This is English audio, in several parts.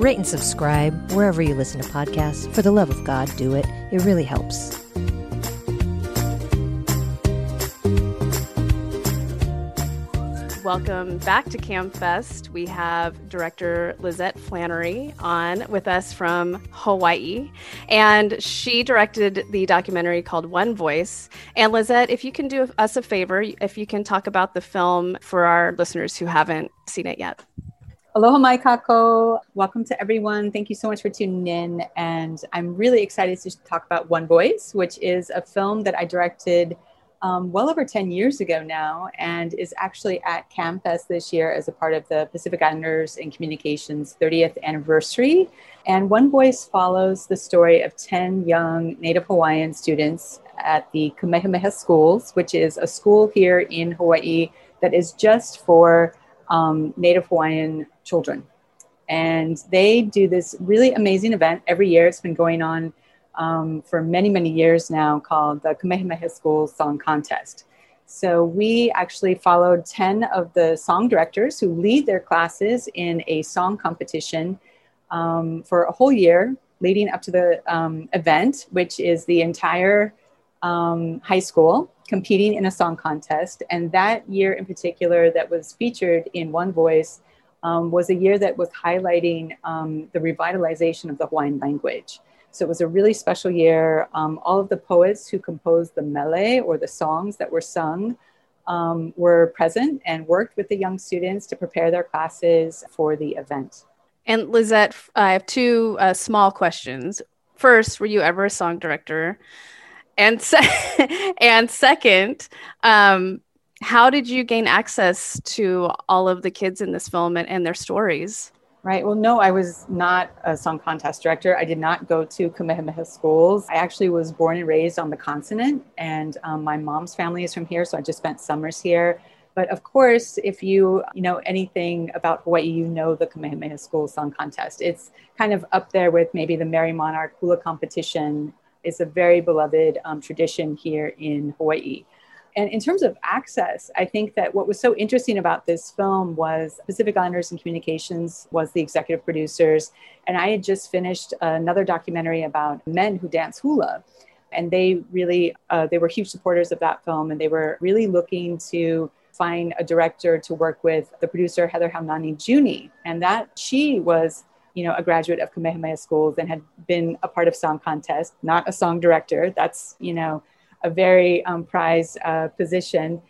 rate and subscribe wherever you listen to podcasts. For the love of God, do it. It really helps. Welcome back to CAAMFest. We have director Lisette Flanary on with us from Hawaii, and she directed the documentary called One Voice. And Lisette, if you can do us a favor, if you can talk about the film for our listeners who haven't seen it yet. Aloha mai kakou. Welcome to everyone. Thank you so much for tuning in. And I'm really excited to talk about One Voice, which is a film that I directed um, well over 10 years ago now and is actually at CAAMFest this year as a part of the Pacific Islanders and Communications 30th anniversary. And One Voice follows the story of 10 young Native Hawaiian students at the Kamehameha Schools, which is a school here in Hawaii that is just for um, Native Hawaiian children. And they do this really amazing event every year. It's been going on um, for many, many years now called the Kamehameha School Song Contest. So we actually followed 10 of the song directors who lead their classes in a song competition um, for a whole year leading up to the um, event, which is the entire um, high school competing in a song contest. And that year in particular, that was featured in One Voice, um, was a year that was highlighting um, the revitalization of the Hawaiian language. So it was a really special year. Um, all of the poets who composed the mele or the songs that were sung um, were present and worked with the young students to prepare their classes for the event. And Lisette, I have two uh, small questions. First, were you ever a song director? And se- and second, um, how did you gain access to all of the kids in this film and, and their stories? Right. Well, no, I was not a song contest director. I did not go to Kamehameha schools. I actually was born and raised on the continent, and um, my mom's family is from here, so I just spent summers here. But of course, if you you know anything about Hawaii, you know the Kamehameha School Song Contest. It's kind of up there with maybe the Merrie Monarch hula competition. It's a very beloved um, tradition here in Hawaii. And in terms of access, I think that what was so interesting about this film was Pacific Islanders and Communications was the executive producers. And I had just finished another documentary about men who dance hula. And they really, uh, they were huge supporters of that film. And they were really looking to find a director to work with the producer, Heather Haunani Giugni. And that she was you know, a graduate of Kamehameha schools and had been a part of song contest, not a song director. That's, you know, a very um, prized uh, position.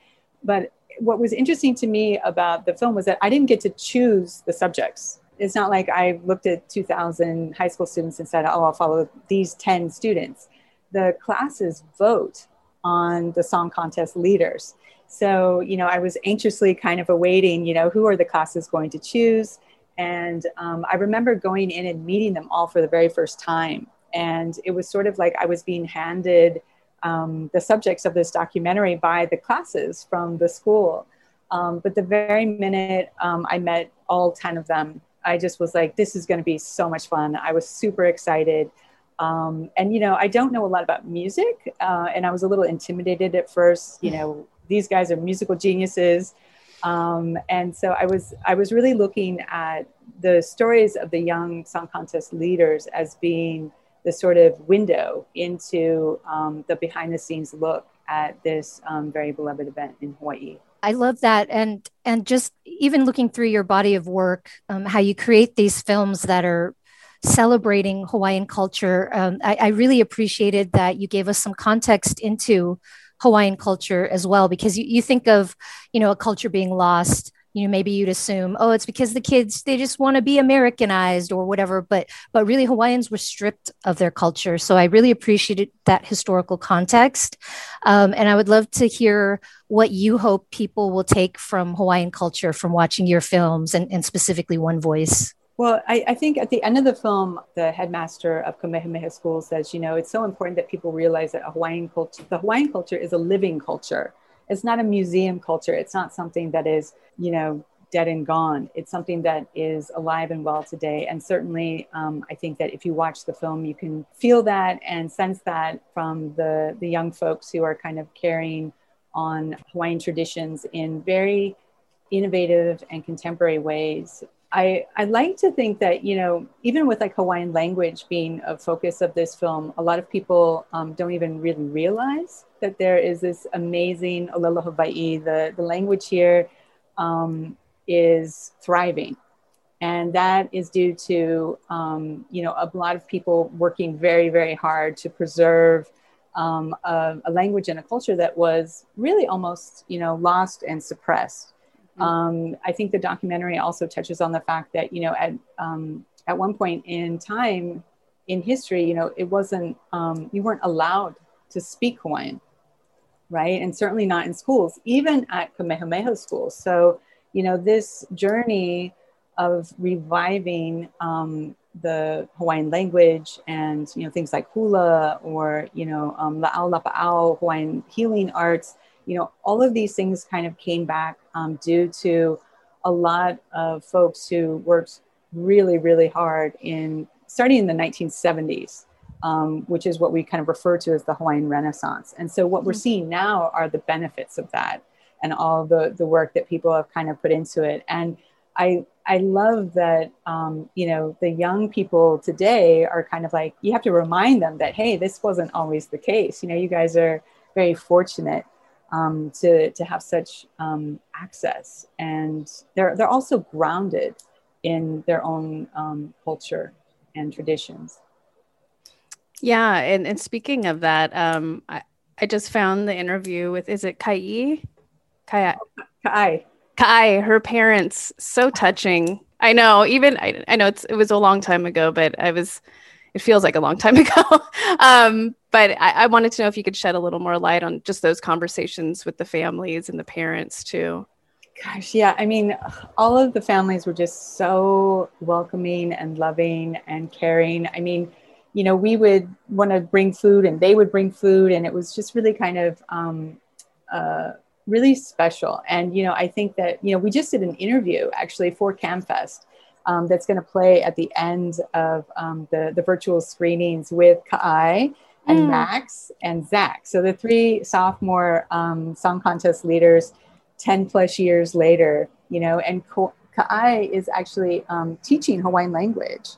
But what was interesting to me about the film was that I didn't get to choose the subjects. It's not like I looked at 2,000 high school students and said, oh, I'll follow these 10 students. The classes vote on the song contest leaders. So, you know, I was anxiously kind of awaiting, you know, who are the classes going to choose? And um, I remember going in and meeting them all for the very first time. And it was sort of like I was being handed um, the subjects of this documentary by the classes from the school. Um, but the very minute um, I met all 10 of them, I just was like, this is going to be so much fun. I was super excited. Um, and, you know, I don't know a lot about music, uh, and I was a little intimidated at first. You know, these guys are musical geniuses. Um, and so I was, I was really looking at the stories of the young song contest leaders as being the sort of window into um, the behind the scenes look at this um, very beloved event in Hawaii. I love that, and and just even looking through your body of work, um, how you create these films that are celebrating Hawaiian culture. Um, I, I really appreciated that you gave us some context into Hawaiian culture as well, because you, you think of you know a culture being lost. You know maybe you'd assume oh it's because the kids they just want to be americanized or whatever but but really hawaiians were stripped of their culture. So i really appreciated that historical context. Um, and i would love to hear what you hope people will take from hawaiian culture from watching your films and, and specifically one voice Well, I, I, think at the end of the film, the headmaster of Kamehameha School says, you know, it's so important that people realize that Hawaiian culture, the Hawaiian culture is a living culture. It's not a museum culture. It's not something that is, you know, dead and gone. It's something that is alive and well today. And certainly, um, I think that if you watch the film, you can feel that and sense that from the, the young folks who are kind of carrying on Hawaiian traditions in very innovative and contemporary ways. I, I like to think that, you know, even with like Hawaiian language being a focus of this film, a lot of people um, don't even really realize that there is this amazing Olelo Hawaii. The, the language here um, is thriving. And that is due to, um, you know, a lot of people working very, very hard to preserve um, a, a, language and a culture that was really almost, you know, lost and suppressed. Mm-hmm. Um, I think the documentary also touches on the fact that, you know, at, um, at one point in time in history, you know, it wasn't, um, you weren't allowed to speak Hawaiian, right? And certainly not in schools, even at Kamehameha schools. So, you know, this journey of reviving um, the Hawaiian language and, you know, things like hula or, you know, um, la'au Hawaiian healing arts, you know, all of these things kind of came back um, due to a lot of folks who worked really, really hard in starting in the 1970s. Um, which is what we kind of refer to as the Hawaiian Renaissance. And so, what we're mm-hmm. seeing now are the benefits of that and all the the work that people have kind of put into it. And I I love that um, you know the young people today are kind of like you have to remind them that hey, this wasn't always the case. You know, you guys are very fortunate um, to to have such um, access, and they're they're also grounded in their own um, culture and traditions. Yeah, and, and speaking of that, um, I, I just found the interview with is it Kai? Kai. Kai. Kai, her parents, so touching. I know, even I, I know it's it was a long time ago, but I was it feels like a long time ago. um, but I, I, wanted to know if you could shed a little more light on just those conversations with the families and the parents too. Gosh, yeah. I mean, all of the families were just so welcoming and loving and caring. I mean, you know, we would want to bring food and they would bring food, and it was just really kind of um, uh, really special. And, you know, I think that, you know, we just did an interview actually for CAAMFest um, that's going to play at the end of um, the, the virtual screenings with Kai and mm. Max and Zach. So the three sophomore um, song contest leaders 10 plus years later, you know, and Kaai is actually um, teaching Hawaiian language.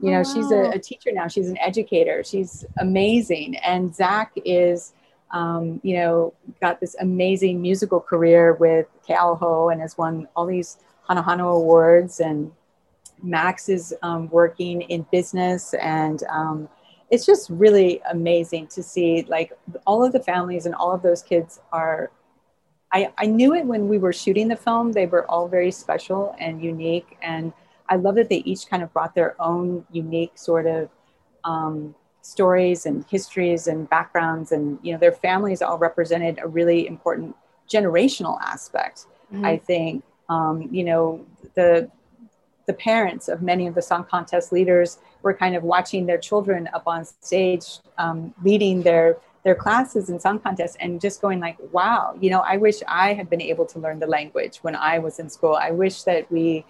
You know, oh, wow. she's a, a, teacher now. She's an educator. She's amazing. And Zach is um, you know, got this amazing musical career with Keauhou and has won all these Hano awards. And Max is um, working in business. And um, it's just really amazing to see like all of the families and all of those kids are. I, I knew it when we were shooting the film. They were all very special and unique. And I love that they each kind of brought their own unique sort of um, stories and histories and backgrounds and you know their families all represented a really important generational aspect mm-hmm. i think um, you know the the parents of many of the song contest leaders were kind of watching their children up on stage um, leading their their classes in song contests and just going like wow you know i wish i had been able to learn the language when i was in school i wish that we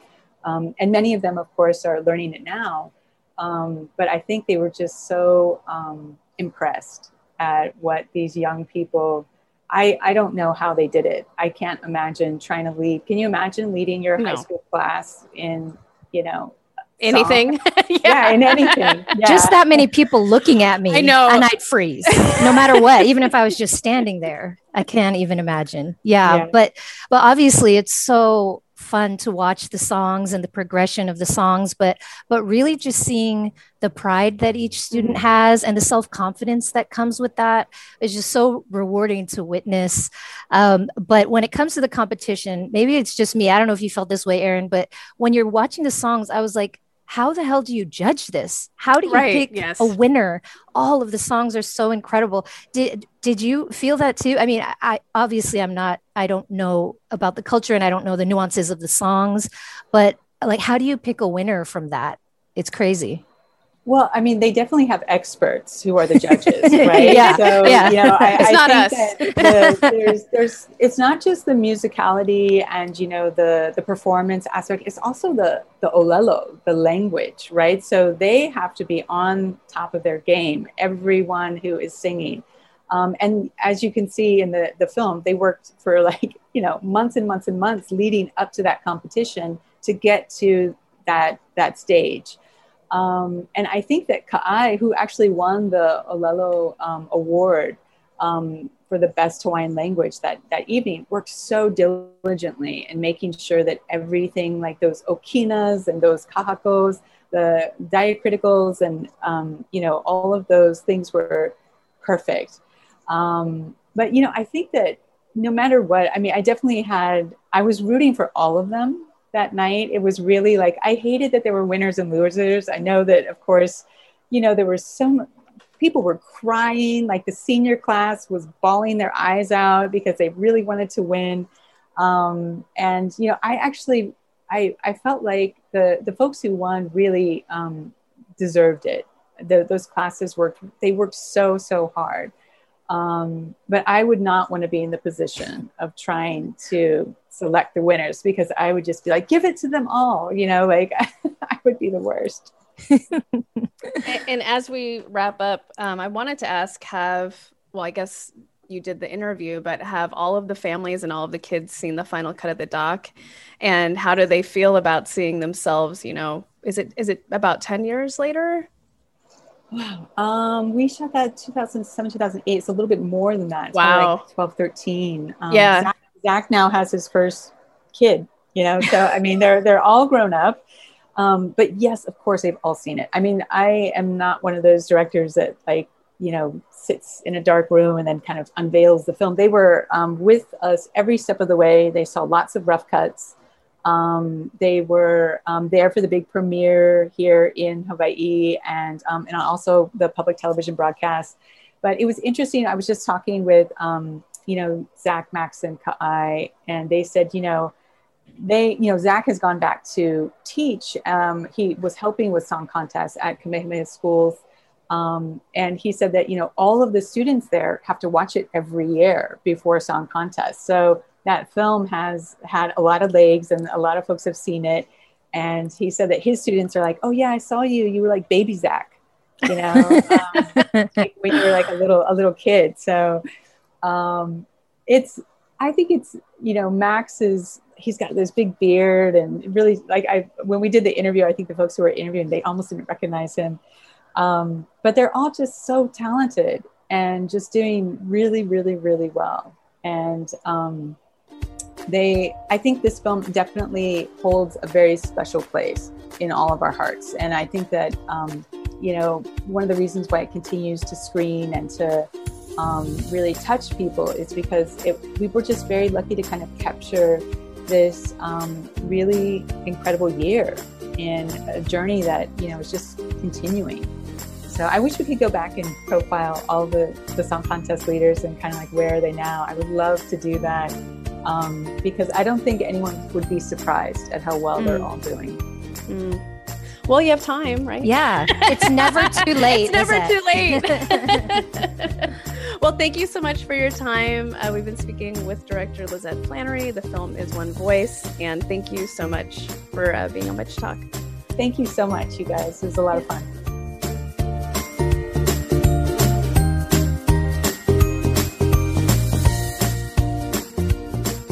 um, and many of them of course are learning it now um, but I think they were just so um, impressed at what these young people. I, I don't know how they did it. I can't imagine trying to lead. Can you imagine leading your no. high school class in, you know, anything. yeah. yeah. in anything. Yeah. Just that many people looking at me. I know. And I'd freeze no matter what, even if I was just standing there. I can't even imagine. Yeah, yeah. But but obviously it's so fun to watch the songs and the progression of the songs but but really just seeing the pride that each student mm-hmm. has and the self-confidence that comes with that is just so rewarding to witness um, but when it comes to the competition maybe it's just me i don't know if you felt this way Erin but when you're watching the songs i was like how the hell do you judge this? How do you right, pick yes. a winner? All of the songs are so incredible. Did did you feel that too? I mean, I obviously I'm not I don't know about the culture and I don't know the nuances of the songs, but like how do you pick a winner from that? It's crazy. Well, I mean, they definitely have experts who are the judges, right? Yeah, So, yeah. you know, I, It's I not think us. that the, there's, there's, it's not just the musicality and you know the the performance aspect. It's also the the olelo, the language, right? So they have to be on top of their game. Everyone who is singing, um, and as you can see in the the film, they worked for like you know months and months and months leading up to that competition to get to that that stage. Um, and I think that Ka'ai, who actually won the Olelo um, award um, for the best Hawaiian language that, that evening, worked so diligently in making sure that everything like those okinas and those kahakos, the diacriticals and, um, you know, all of those things were perfect. Um, but, you know, I think that no matter what, I mean, I definitely had, I was rooting for all of them that night. It was really like I hated that there were winners and losers. I know that, of course, you know there were some people were crying. Like the senior class was bawling their eyes out because they really wanted to win. Um, and you know, I actually I I felt like the the folks who won really um, deserved it. The, those classes worked. They worked so so hard. Um, but I would not want to be in the position of trying to select the winners because I would just be like, give it to them all, you know, like I would be the worst. and, as we wrap up, um, I wanted to ask have, well, I guess you did the interview, but have all of the families and all of the kids seen the final cut of the doc? And how do they feel about seeing themselves? You know, is it is it about 10 years later? Wow. Um, we shot that 2007, 2008. It's a little bit more than that. It's Wow. Like 12, 13. Um, Yeah. Zach, Zach now has his first kid, you know, so I mean, they're, they're all grown up. Um, but yes, of course, they've all seen it. I mean, I am not one of those directors that like, you know, sits in a dark room and then kind of unveils the film. They were um, with us every step of the way. They saw lots of rough cuts. Um, they were um, there for the big premiere here in Hawaii and, um, and also the public television broadcast. But it was interesting. I was just talking with, um, you know, Zach, Max, and Ka'ai, and they said, you know, they, you know, Zach has gone back to teach. Um, he was helping with song contests at Kamehameha schools. Um, and he said that, you know, all of the students there have to watch it every year before song contest. So that film has had a lot of legs and a lot of folks have seen it. And he said that his students are like, oh yeah, I saw you. You were like baby Zach, you know, um, like when you were like a little, a little kid. So um, it's, I think it's, you know, Max is, he's got this big beard and really like I, when we did the interview, I think the folks who were interviewing, they almost didn't recognize him. Um, but they're all just so talented and just doing really, really, really well. And, um, they i think this film definitely holds a very special place in all of our hearts. And i think that um, you know one of the reasons why it continues to screen and to um, really touch people is because it, we were just very lucky to kind of capture this um, really incredible year in a journey that you know is just continuing. So i wish we could go back and profile all the, the song contest leaders and kind of like where are they now. I would love to do that um, because I don't think anyone would be surprised at how well they're Mm. all doing. Mm. Well, you have time, right? Yeah, it's never too late. it's never is too it? late. well, thank you so much for your time. Uh, we've been speaking with director Lisette Flanary. The film is One Voice, and thank you so much for uh, being on Bitch Talk. Thank you so much, you guys. It was a lot of fun.